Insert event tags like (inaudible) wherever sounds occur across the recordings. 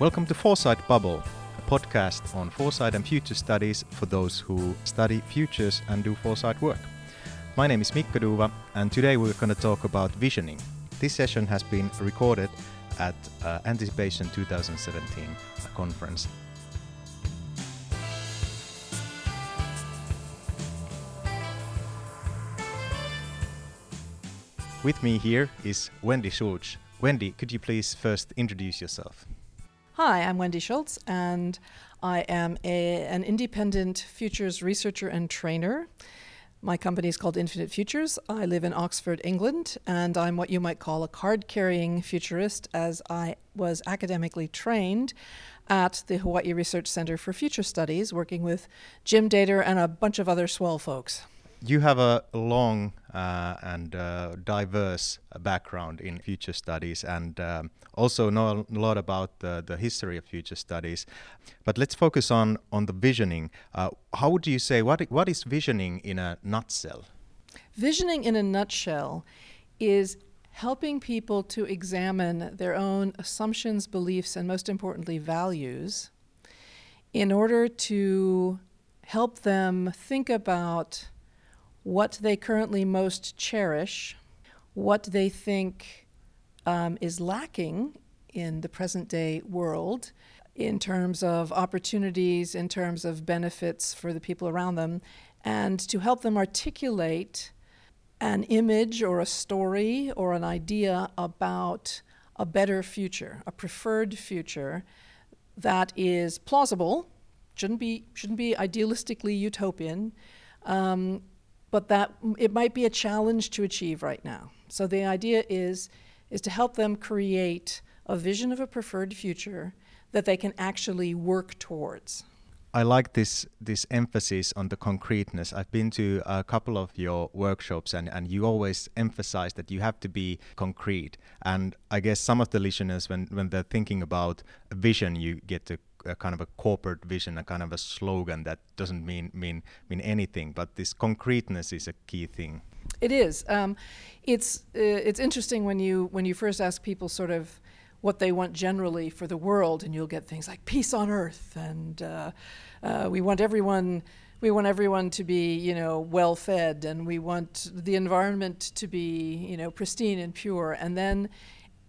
Welcome to Foresight Bubble, a podcast on foresight and future studies for those who study futures and do foresight work. My name is Mikko Dufva, and today we're going to talk about visioning. This session has been recorded at uh, Anticipation 2017 conference. With me here is Wendy Schultz. Wendy, could you please first introduce yourself? Hi, I'm Wendy Schultz, and I am a, an independent futures researcher and trainer. My company is called Infinite Futures. I live in Oxford, England, and I'm what you might call a card carrying futurist, as I was academically trained at the Hawaii Research Center for Future Studies, working with Jim Dator and a bunch of other swell folks you have a long uh, and uh, diverse background in future studies and um, also know a lot about the, the history of future studies. But let's focus on, on the visioning. Uh, how would you say, what, what is visioning in a nutshell? Visioning in a nutshell is helping people to examine their own assumptions, beliefs, and most importantly, values in order to help them think about what they currently most cherish, what they think um, is lacking in the present day world in terms of opportunities, in terms of benefits for the people around them, and to help them articulate an image or a story or an idea about a better future, a preferred future that is plausible, shouldn't be, shouldn't be idealistically utopian, um, but that it might be a challenge to achieve right now. So the idea is is to help them create a vision of a preferred future that they can actually work towards. I like this this emphasis on the concreteness. I've been to a couple of your workshops and, and you always emphasize that you have to be concrete. And I guess some of the listeners when, when they're thinking about a vision you get to a kind of a corporate vision, a kind of a slogan that doesn't mean mean mean anything. But this concreteness is a key thing. It is. Um, it's uh, it's interesting when you when you first ask people sort of what they want generally for the world, and you'll get things like peace on earth, and uh, uh, we want everyone we want everyone to be, you know, well fed, and we want the environment to be, you know, pristine and pure. And then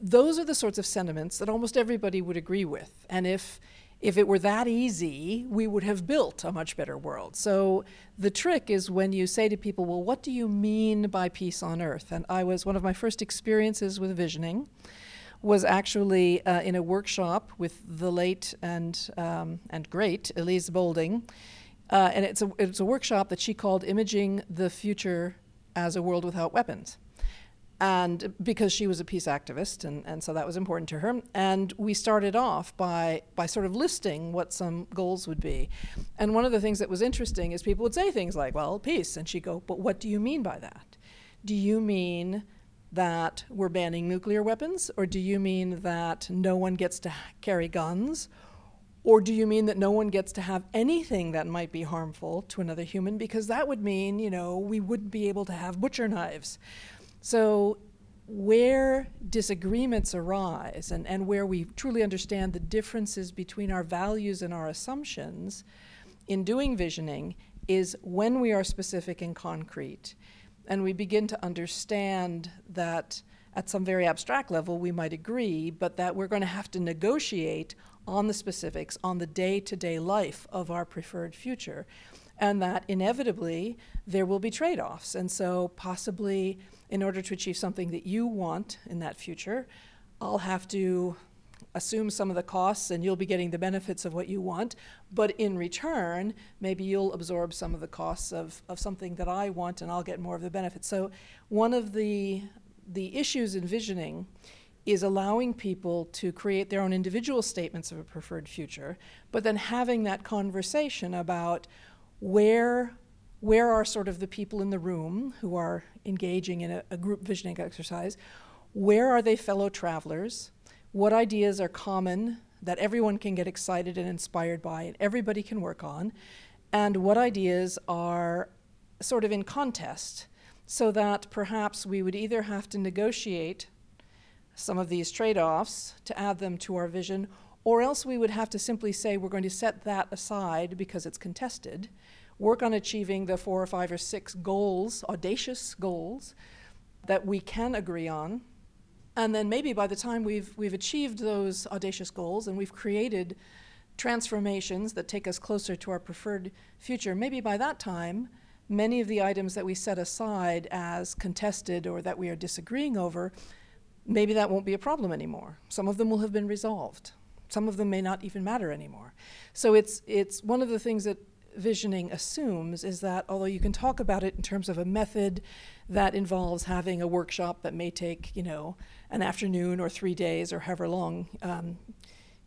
those are the sorts of sentiments that almost everybody would agree with. And if if it were that easy, we would have built a much better world. So the trick is when you say to people, well, what do you mean by peace on earth? And I was one of my first experiences with visioning was actually uh, in a workshop with the late and um, and great Elise Boulding, uh, and it's a it's a workshop that she called "Imaging the Future as a World Without Weapons." And because she was a peace activist and, and so that was important to her and we started off by by sort of listing what some goals would be and one of the things that was interesting is people would say things like well peace and she'd go but what do you mean by that do you mean that we're banning nuclear weapons or do you mean that no one gets to carry guns or do you mean that no one gets to have anything that might be harmful to another human? Because that would mean, you know, we wouldn't be able to have butcher knives. So, where disagreements arise and, and where we truly understand the differences between our values and our assumptions in doing visioning is when we are specific and concrete. And we begin to understand that at some very abstract level we might agree, but that we're going to have to negotiate on the specifics, on the day to day life of our preferred future. And that inevitably there will be trade offs. And so, possibly, in order to achieve something that you want in that future, I'll have to assume some of the costs and you'll be getting the benefits of what you want. But in return, maybe you'll absorb some of the costs of, of something that I want and I'll get more of the benefits. So, one of the, the issues in visioning is allowing people to create their own individual statements of a preferred future, but then having that conversation about where where are sort of the people in the room who are engaging in a, a group visioning exercise? Where are they fellow travelers? What ideas are common that everyone can get excited and inspired by and everybody can work on? And what ideas are sort of in contest so that perhaps we would either have to negotiate some of these trade offs to add them to our vision, Or else we would have to simply say we're going to set that aside because it's contested, work on achieving the four or five or six goals, audacious goals, that we can agree on. And then maybe by the time we've, we've achieved those audacious goals and we've created transformations that take us closer to our preferred future, maybe by that time, many of the items that we set aside as contested or that we are disagreeing over, maybe that won't be a problem anymore. Some of them will have been resolved. Some of them may not even matter anymore. So it's, it's one of the things that visioning assumes is that although you can talk about it in terms of a method that involves having a workshop that may take, you know, an afternoon or three days or however long um,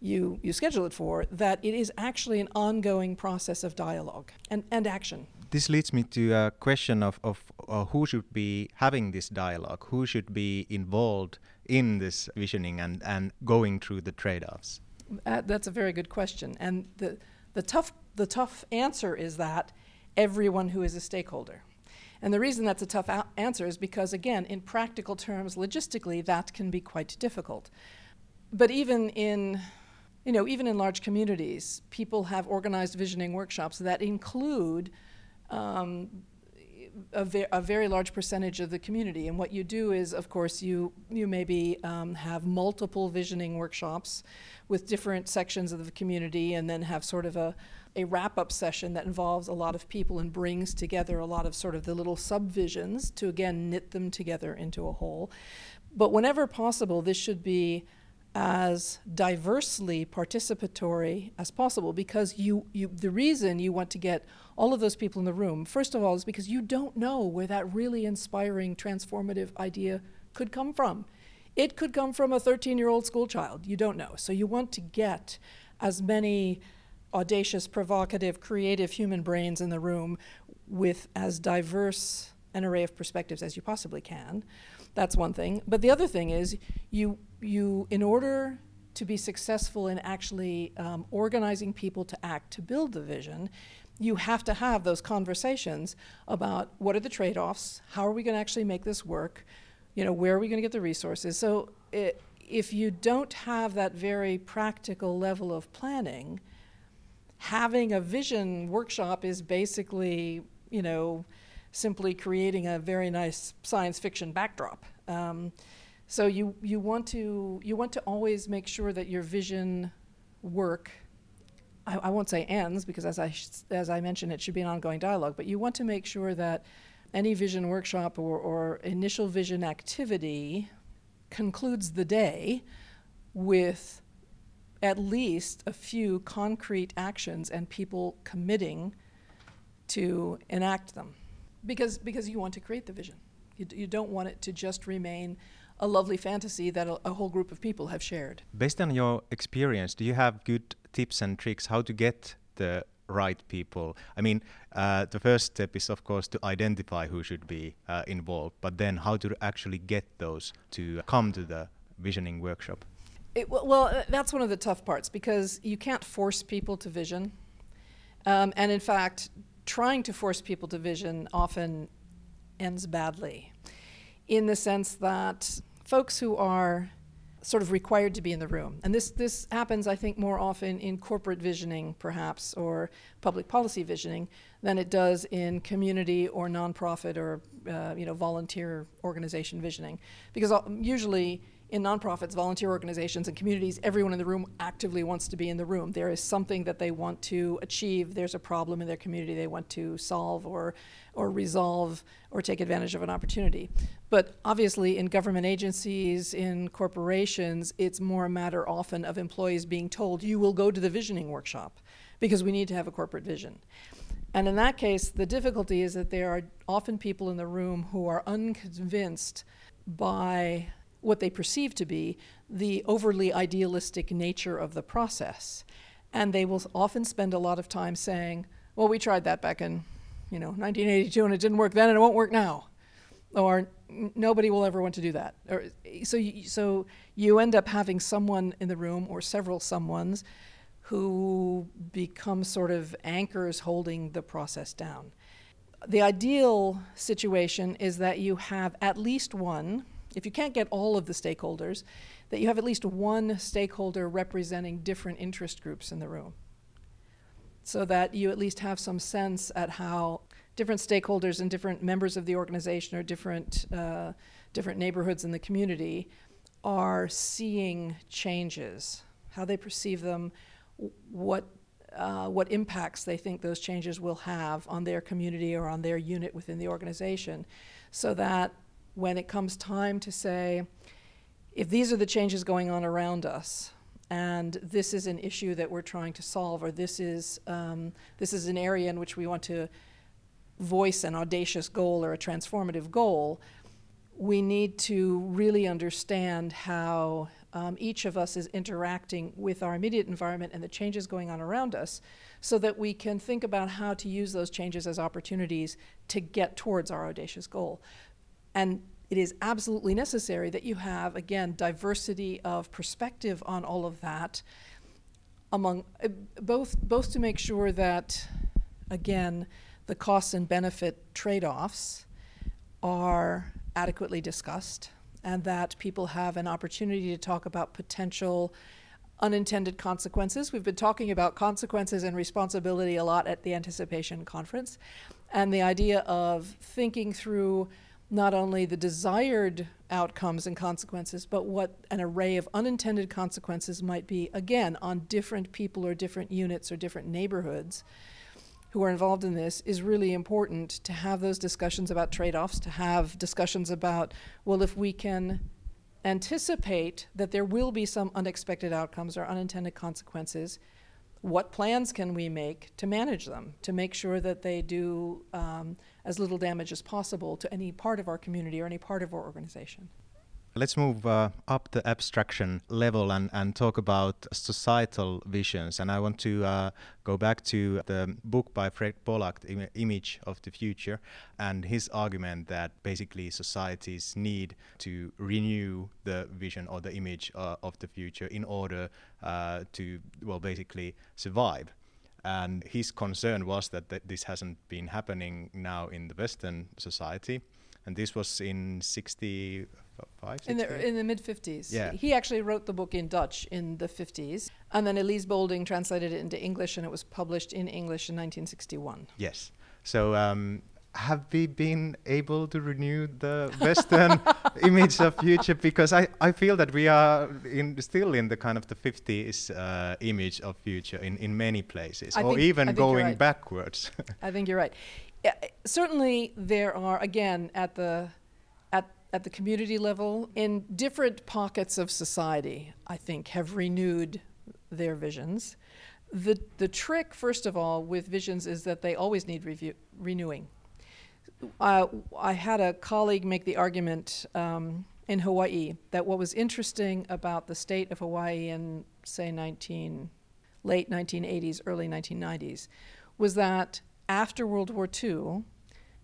you, you schedule it for, that it is actually an ongoing process of dialogue and, and action. This leads me to a question of, of uh, who should be having this dialogue, who should be involved in this visioning and, and going through the trade offs. Uh, that's a very good question. And the, the tough the tough answer is that everyone who is a stakeholder. And the reason that's a tough a- answer is because, again, in practical terms, logistically, that can be quite difficult. But even in you know, even in large communities, people have organized visioning workshops that include um, a, ve- a, very large percentage of the community. And what you do is, of course, you you maybe um, have multiple visioning workshops with different sections of the community, and then have sort of a a wrap up session that involves a lot of people and brings together a lot of sort of the little subvisions to again knit them together into a whole. But whenever possible, this should be as diversely participatory as possible because you, you the reason you want to get all of those people in the room first of all is because you don't know where that really inspiring transformative idea could come from it could come from a 13 year old school child you don't know so you want to get as many audacious, provocative, creative human brains in the room with as diverse an array of perspectives as you possibly can. That's one thing. But the other thing is, you, you in order to be successful in actually um, organizing people to act to build the vision, you have to have those conversations about what are the trade offs, how are we going to actually make this work, you know, where are we going to get the resources. So it, if you don't have that very practical level of planning, having a vision workshop is basically, you know, simply creating a very nice science fiction backdrop. Um, so you, you want to you want to always make sure that your vision work. I, I won't say ends because as I sh- as I mentioned, it should be an ongoing dialogue. But you want to make sure that any vision workshop or, or initial vision activity concludes the day with at least a few concrete actions and people committing to enact them because because you want to create the vision you, you don't want it to just remain a lovely fantasy that a, a, whole group of people have shared. Based on your experience do you have good tips and tricks how to get the right people? I mean uh, the first step is of course to identify who should be uh, involved but then how to actually get those to come to the visioning workshop. It, well, uh, that's one of the tough parts because you can't force people to vision. Um, and in fact, trying to force people to vision often ends badly in the sense that folks who are sort of required to be in the room. And this, this happens, I think, more often in corporate visioning, perhaps, or public policy visioning, than it does in community or nonprofit or uh, you know volunteer organization visioning, because usually in nonprofits, volunteer organizations, and communities, everyone in the room actively wants to be in the room. There is something that they want to achieve. There's a problem in their community they want to solve or, or resolve or take advantage of an opportunity. But obviously, in government agencies, in corporations, it's more a matter often of employees being told, you will go to the visioning workshop because we need to have a corporate vision. And in that case, the difficulty is that there are often people in the room who are unconvinced by what they perceive to be the overly idealistic nature of the process. And they will often spend a lot of time saying, well, we tried that back in, you know, 1982 and it didn't work then and it won't work now. Or nobody will ever want to do that. Or, so, you, so you end up having someone in the room or several someones who become sort of anchors holding the process down. The ideal situation is that you have at least one if you can't get all of the stakeholders, that you have at least one stakeholder representing different interest groups in the room. So that you at least have some sense at how different stakeholders and different members of the organization or different, uh, different neighborhoods in the community are seeing changes, how they perceive them, what, uh, what impacts they think those changes will have on their community or on their unit within the organization, so that when it comes time to say, if these are the changes going on around us, and this is an issue that we're trying to solve, or this is, um, this is an area in which we want to voice an audacious goal or a transformative goal, we need to really understand how um, each of us is interacting with our immediate environment and the changes going on around us so that we can think about how to use those changes as opportunities to get towards our audacious goal. And it is absolutely necessary that you have, again, diversity of perspective on all of that among uh, both both to make sure that again the costs and benefit trade-offs are adequately discussed and that people have an opportunity to talk about potential unintended consequences. We've been talking about consequences and responsibility a lot at the anticipation conference and the idea of thinking through not only the desired outcomes and consequences, but what an array of unintended consequences might be, again, on different people or different units or different neighborhoods who are involved in this is really important to have those discussions about trade offs, to have discussions about, well, if we can anticipate that there will be some unexpected outcomes or unintended consequences, what plans can we make to manage them, to make sure that they do um, as little damage as possible to any part of our community or any part of our organization? Let's move uh, up the abstraction level and, and talk about societal visions. And I want to uh, go back to the book by Fred Polak, Image of the Future, and his argument that basically societies need to renew the vision or the image uh, of the future in order uh, to, well, basically survive. And his concern was that th- this hasn't been happening now in the Western society. And this was in 60 in the in the mid fifties. Yeah. He actually wrote the book in Dutch in the fifties, and then Elise Boulding translated it into English, and it was published in English in 1961. Yes. So. Um, have we been able to renew the Western (laughs) image of future? Because I, I feel that we are in, still in the kind of the 50s uh, image of future in, in many places, I or think- even going right. backwards. (laughs) I think you're right. Yeah, certainly, there are again at the at at the community level in different pockets of society. I think have renewed their visions. The the trick, first of all, with visions is that they always need review, renewing. Uh, I had a colleague make the argument um, in Hawaii that what was interesting about the state of Hawaii in say 19 late 1980s, early 1990s, was that after World War II,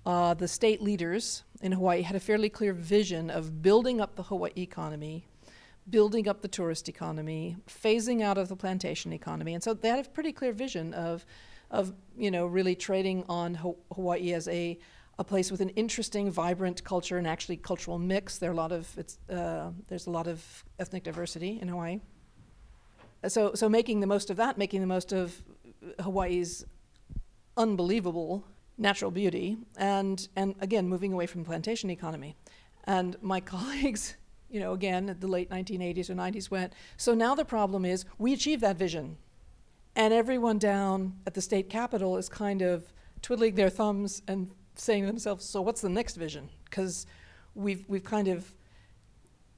uh, the state leaders in Hawaii had a fairly clear vision of building up the Hawaii economy, building up the tourist economy, phasing out of the plantation economy, and so they had a pretty clear vision of, of you know, really trading on Hawaii as a a place with an interesting, vibrant culture and actually cultural mix. There are a lot of it's, uh, there's a lot of ethnic diversity in Hawaii. So, so making the most of that, making the most of Hawaii's unbelievable natural beauty, and and again moving away from plantation economy. And my (laughs) colleagues, you know, again at the late 1980s or 90s went. So now the problem is we achieved that vision, and everyone down at the state capitol is kind of twiddling their thumbs and saying to themselves, "So what's the next vision?" Because we've we've kind of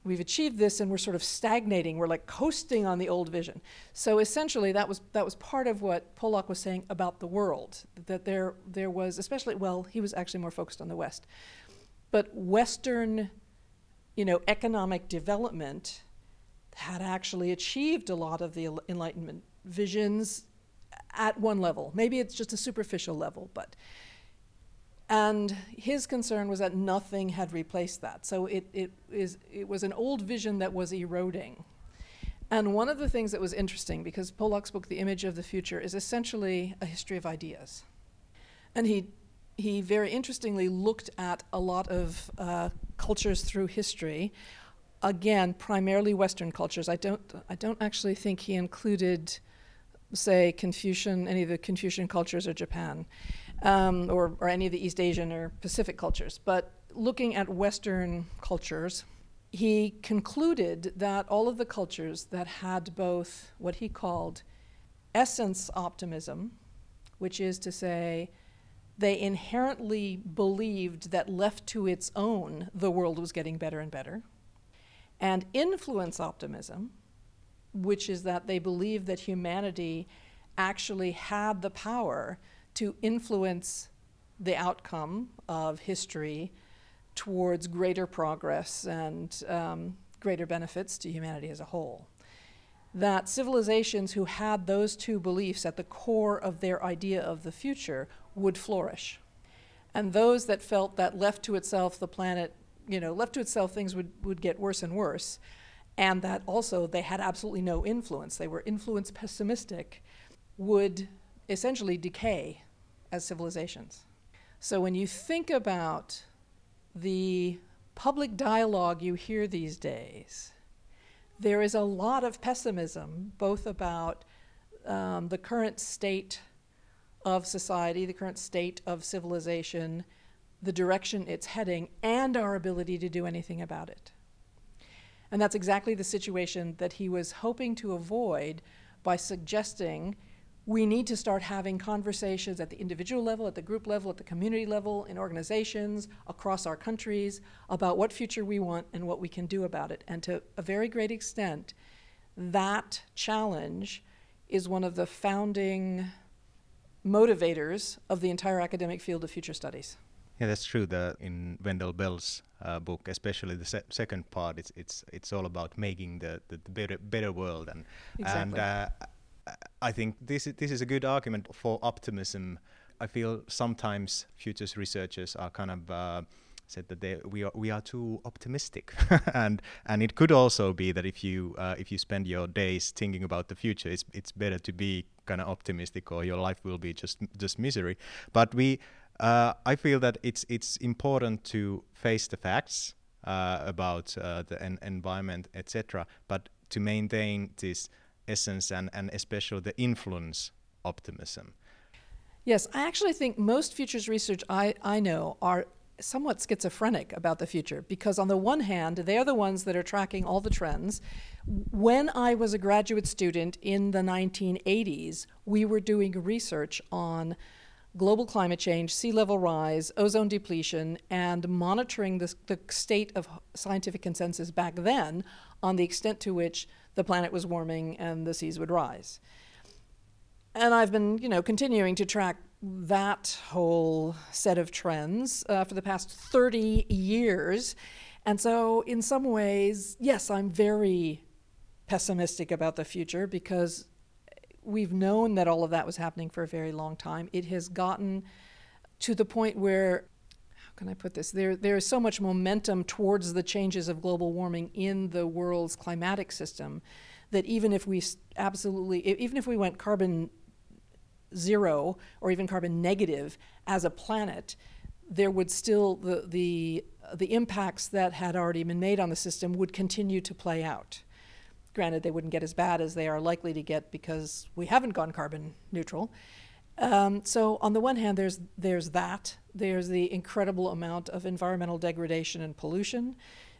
we've achieved this and we're sort of stagnating. We're like coasting on the old vision. So essentially that was that was part of what Polak was saying about the world that there there was especially well he was actually more focused on the west. But western you know economic development had actually achieved a lot of the enlightenment visions at one level. Maybe it's just a superficial level but and his concern was that nothing had replaced that. So it, it, is, it was an old vision that was eroding. And one of the things that was interesting, because Polak's book, The Image of the Future, is essentially a history of ideas. And he, he very interestingly looked at a lot of uh, cultures through history. Again, primarily Western cultures. I don't, I don't actually think he included, say, Confucian, any of the Confucian cultures or Japan, um, or, or any of the East Asian or Pacific cultures. But looking at Western cultures, he concluded that all of the cultures that had both what he called essence optimism, which is to say, they inherently believed that left to its own, the world was getting better and better. And influence optimism, which is that they believed that humanity actually had the power to influence the outcome of history towards greater progress and um, greater benefits to humanity as a whole. That civilizations who had those two beliefs at the core of their idea of the future would flourish. And those that felt that left to itself, the planet, you know, left to itself, things would, would get worse and worse. And that also they had absolutely no influence, they were influence pessimistic, would essentially decay as civilizations. So when you think about the public dialogue you hear these days, there is a lot of pessimism, both about um, the current state of society, the current state of civilization, the direction it's heading, and our ability to do anything about it. And that's exactly the situation that he was hoping to avoid by suggesting we need to start having conversations at the individual level, at the group level, at the community level, in organizations across our countries about what future we want and what we can do about it. And to a very great extent, that challenge is one of the founding motivators of the entire academic field of future studies. Yeah, that's true. The in Wendell Bell's uh, book, especially the se- second part, it's it's it's all about making the, the, the better better world, and exactly. and uh, I think this is, this is a good argument for optimism. I feel sometimes futures researchers are kind of uh, said that they, we are we are too optimistic, (laughs) and and it could also be that if you uh, if you spend your days thinking about the future, it's it's better to be kind of optimistic, or your life will be just just misery. But we, uh, I feel that it's it's important to face the facts uh, about uh, the en- environment, etc. But to maintain this essence and, and especially the influence optimism. Yes, I actually think most futures research I, I know are somewhat schizophrenic about the future because, on the one hand, they're the ones that are tracking all the trends. When I was a graduate student in the 1980s, we were doing research on global climate change, sea level rise, ozone depletion, and monitoring the, the state of scientific consensus back then on the extent to which the planet was warming and the seas would rise. And I've been, you know, continuing to track that whole set of trends uh, for the past 30 years. And so, in some ways, yes, I'm very pessimistic about the future because we've known that all of that was happening for a very long time. It has gotten to the point where how can I put this? There, there is so much momentum towards the changes of global warming in the world's climatic system that even if we absolutely, even if we went carbon zero or even carbon negative as a planet, there would still the the the impacts that had already been made on the system would continue to play out. Granted, they wouldn't get as bad as they are likely to get because we haven't gone carbon neutral. Um, so on the one hand, there's there's that. There's the incredible amount of environmental degradation and pollution.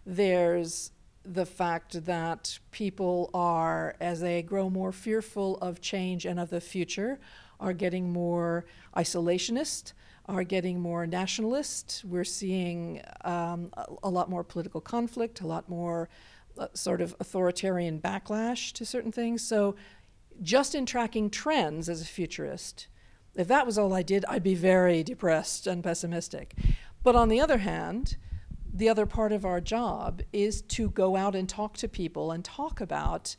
There's the fact that people are, as they grow more fearful of change and of the future, are getting more isolationist, are getting more nationalist. We're seeing um, a, a, lot more political conflict, a lot more sort of authoritarian backlash to certain things. So, just in tracking trends as a futurist, if that was all I did, I'd be very depressed and pessimistic. But on the other hand, the other part of our job is to go out and talk to people and talk about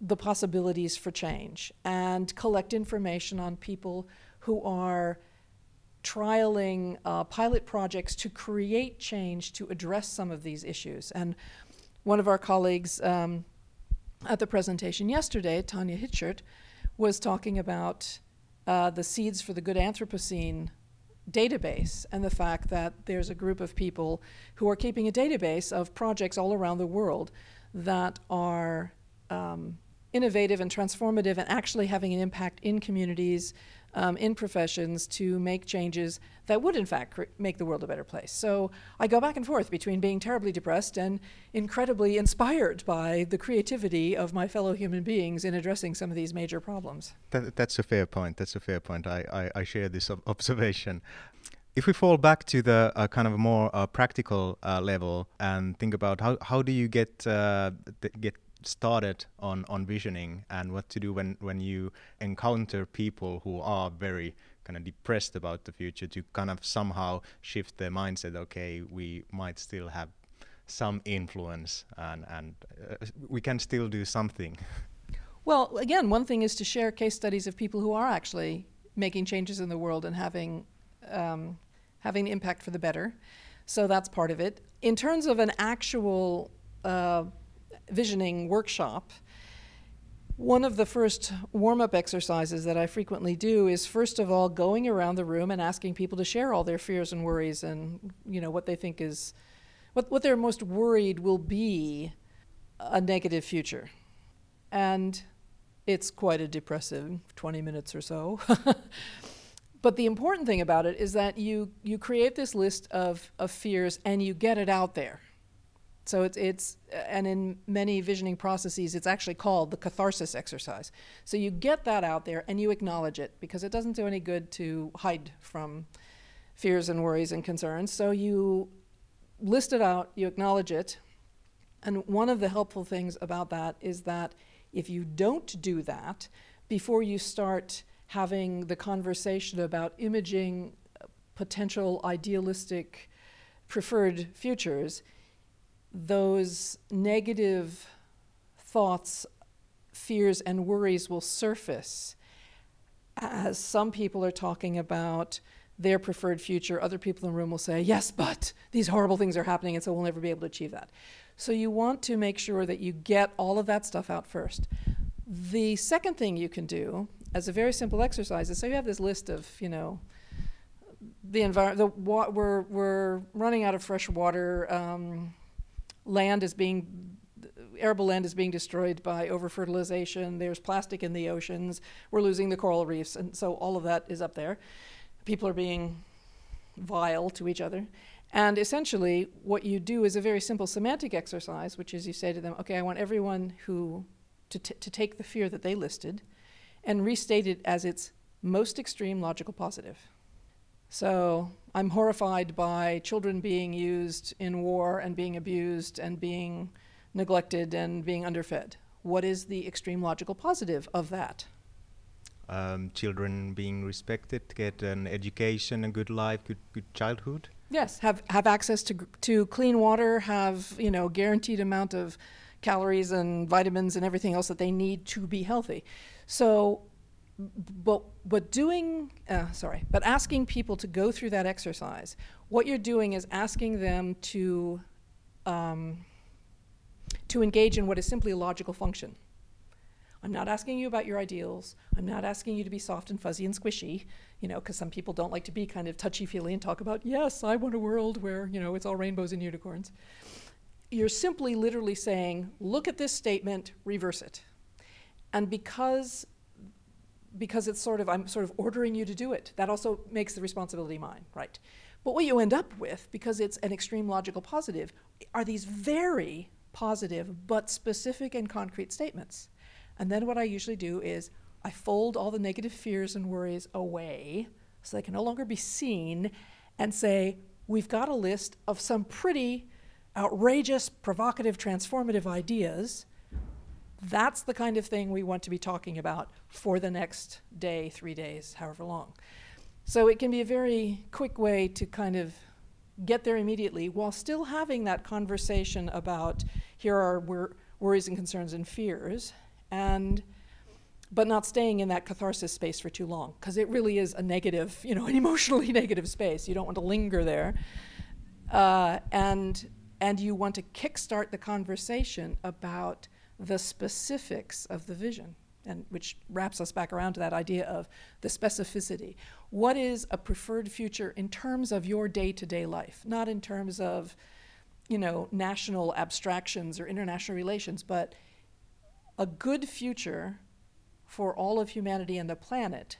the possibilities for change and collect information on people who are trialing uh, pilot projects to create change to address some of these issues. And one of our colleagues um, at the presentation yesterday, Tanja Hichert, was talking about uh, the Seeds for the Good Anthropocene database and the fact that there's a group of people who are keeping a database of projects all around the world that are um, innovative and transformative and actually having an impact in communities, um, in professions to make changes that would, in fact, cr- make the world a better place. So I go back and forth between being terribly depressed and incredibly inspired by the creativity of my fellow human beings in addressing some of these major problems. That, that's a fair point. That's a fair point. I, I, I share this ob- observation. If we fall back to the uh, kind of more uh, practical uh, level and think about how, how do you get uh, th- get started on on visioning and what to do when when you encounter people who are very kind of depressed about the future to kind of somehow shift their mindset okay we might still have some influence and and uh, we can still do something. Well again one thing is to share case studies of people who are actually making changes in the world and having um, having impact for the better. So that's part of it. In terms of an actual uh, visioning workshop, one of the first warm up exercises that I frequently do is first of all going around the room and asking people to share all their fears and worries and you know what they think is what, what they're most worried will be a negative future. And it's quite a depressive 20 minutes or so. (laughs) but the important thing about it is that you, you create this list of, of fears and you get it out there. So it's, it's, uh, and in many visioning processes, it's actually called the catharsis exercise. So you get that out there and you acknowledge it because it doesn't do any good to hide from fears and worries and concerns. So you list it out, you acknowledge it. And one of the helpful things about that is that if you don't do that before you start having the conversation about imaging uh, potential idealistic preferred futures, those negative thoughts, fears, and worries will surface as some people are talking about their preferred future. Other people in the room will say, Yes, but these horrible things are happening, and so we'll never be able to achieve that. So you want to make sure that you get all of that stuff out first. The second thing you can do, as a very simple exercise, is so you have this list of, you know, the environment, the we're, we're running out of fresh water. Um, land is being arable land is being destroyed by over-fertilization. There's plastic in the oceans. We're losing the coral reefs, and so all of that is up there. People are being vile to each other. And essentially, what you do is a very simple semantic exercise, which is you say to them, okay, I want everyone who to, t- to take the fear that they listed and restate it as its most extreme logical positive. So I'm horrified by children being used in war and being abused and being neglected and being underfed. What is the extreme logical positive of that? Um, children being respected, get an education, a good life, good, good childhood. Yes, have have access to to clean water, have you know guaranteed amount of calories and vitamins and everything else that they need to be healthy. So but but doing uh, sorry but asking people to go through that exercise what you're doing is asking them to um, to engage in what is simply a logical function. I'm not asking you about your ideals. I'm not asking you to be soft and fuzzy and squishy you know because some people don't like to be kind of touchy feely and talk about yes i want a world where you know it's all rainbows and unicorns. You're simply literally saying look at this statement reverse it. And because because it's sort of, I'm sort of ordering you to do it. That also makes the responsibility mine, right? But what you end up with, because it's an extreme logical positive, are these very positive but specific and concrete statements. And then what I usually do is I fold all the negative fears and worries away so they can no longer be seen and say, we've got a list of some pretty outrageous, provocative, transformative ideas that's the kind of thing we want to be talking about for the next day, three days, however long. So it can be a very quick way to kind of get there immediately while still having that conversation about here are wor- worries and concerns and fears, and but not staying in that catharsis space for too long because it really is a negative, you know, an emotionally (laughs) negative space. You don't want to linger there, uh, and and you want to kickstart the conversation about the specifics of the vision. and which wraps us back around to that idea of the specificity. What is a preferred future in terms of your day to day life, not in terms of, you know, national abstractions or international relations, but a good future for all of humanity and the planet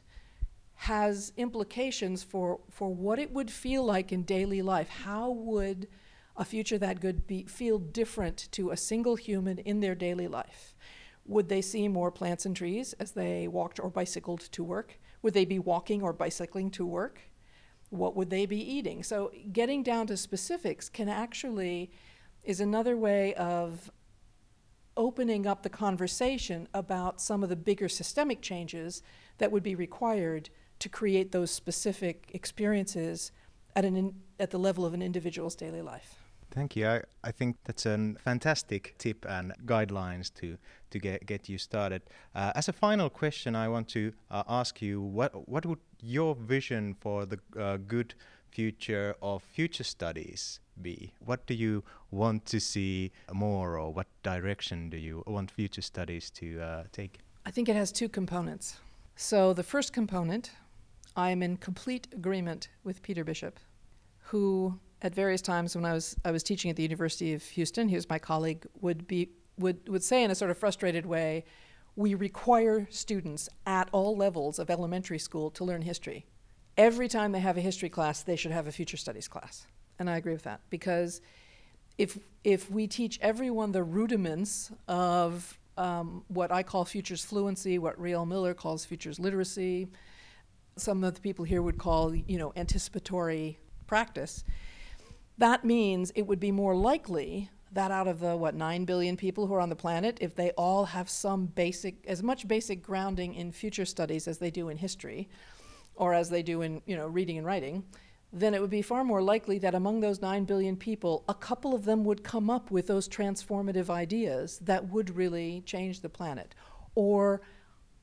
has implications for, for what it would feel like in daily life. How would a future that could be, feel different to a single human in their daily life? Would they see more plants and trees as they walked or bicycled to work? Would they be walking or bicycling to work? What would they be eating? So, getting down to specifics can actually is another way of opening up the conversation about some of the bigger systemic changes that would be required to create those specific experiences at, an in, at the level of an individual's daily life. Thank you. I, I think that's a fantastic tip and guidelines to, to get, get you started. Uh, as a final question, I want to uh, ask you what, what would your vision for the uh, good future of future studies be? What do you want to see more, or what direction do you want future studies to uh, take? I think it has two components. So, the first component I am in complete agreement with Peter Bishop, who at various times when I was I was teaching at the University of Houston, he was my colleague, would be would would say in a sort of frustrated way, we require students at all levels of elementary school to learn history. Every time they have a history class, they should have a future studies class. And I agree with that because if if we teach everyone the rudiments of um, what I call futures fluency, what Riel Miller calls futures literacy, some of the people here would call, you know, anticipatory practice. That means it would be more likely that out of the what 9 billion people who are on the planet if they all have some basic as much basic grounding in future studies as they do in history or as they do in you know reading and writing then it would be far more likely that among those 9 billion people a couple of them would come up with those transformative ideas that would really change the planet. Or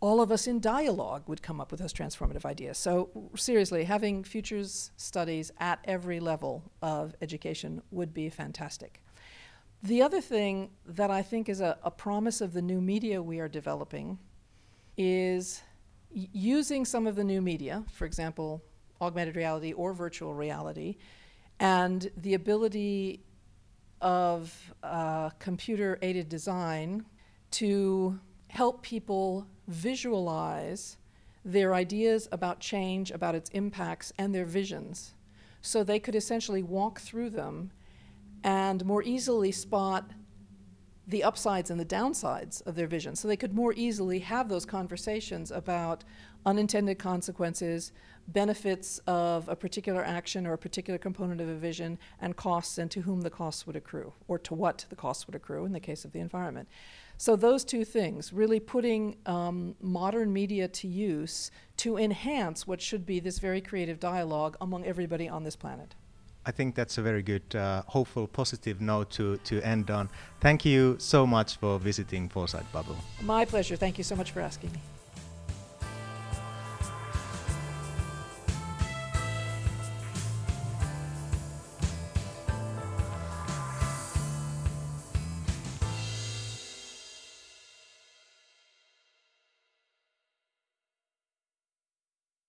all of us in dialogue would come up with those transformative ideas. So, seriously, having futures studies at every level of education would be fantastic. The other thing that I think is a, a promise of the new media we are developing is y- using some of the new media, for example, augmented reality or virtual reality, and the ability of uh, computer aided design to help people visualize their ideas about change, about its impacts, and their visions. So they could essentially walk through them and more easily spot the upsides and the downsides of their vision. So they could more easily have those conversations about unintended consequences, benefits of a particular action or a particular component of a vision, and costs and to whom the costs would accrue, or to what the costs would accrue in the case of the environment. So, those two things really putting um, modern media to use to enhance what should be this very creative dialogue among everybody on this planet. I think that's a very good, uh, hopeful, positive note to, to end on. Thank you so much for visiting Foresight Bubble. My pleasure. Thank you so much for asking me.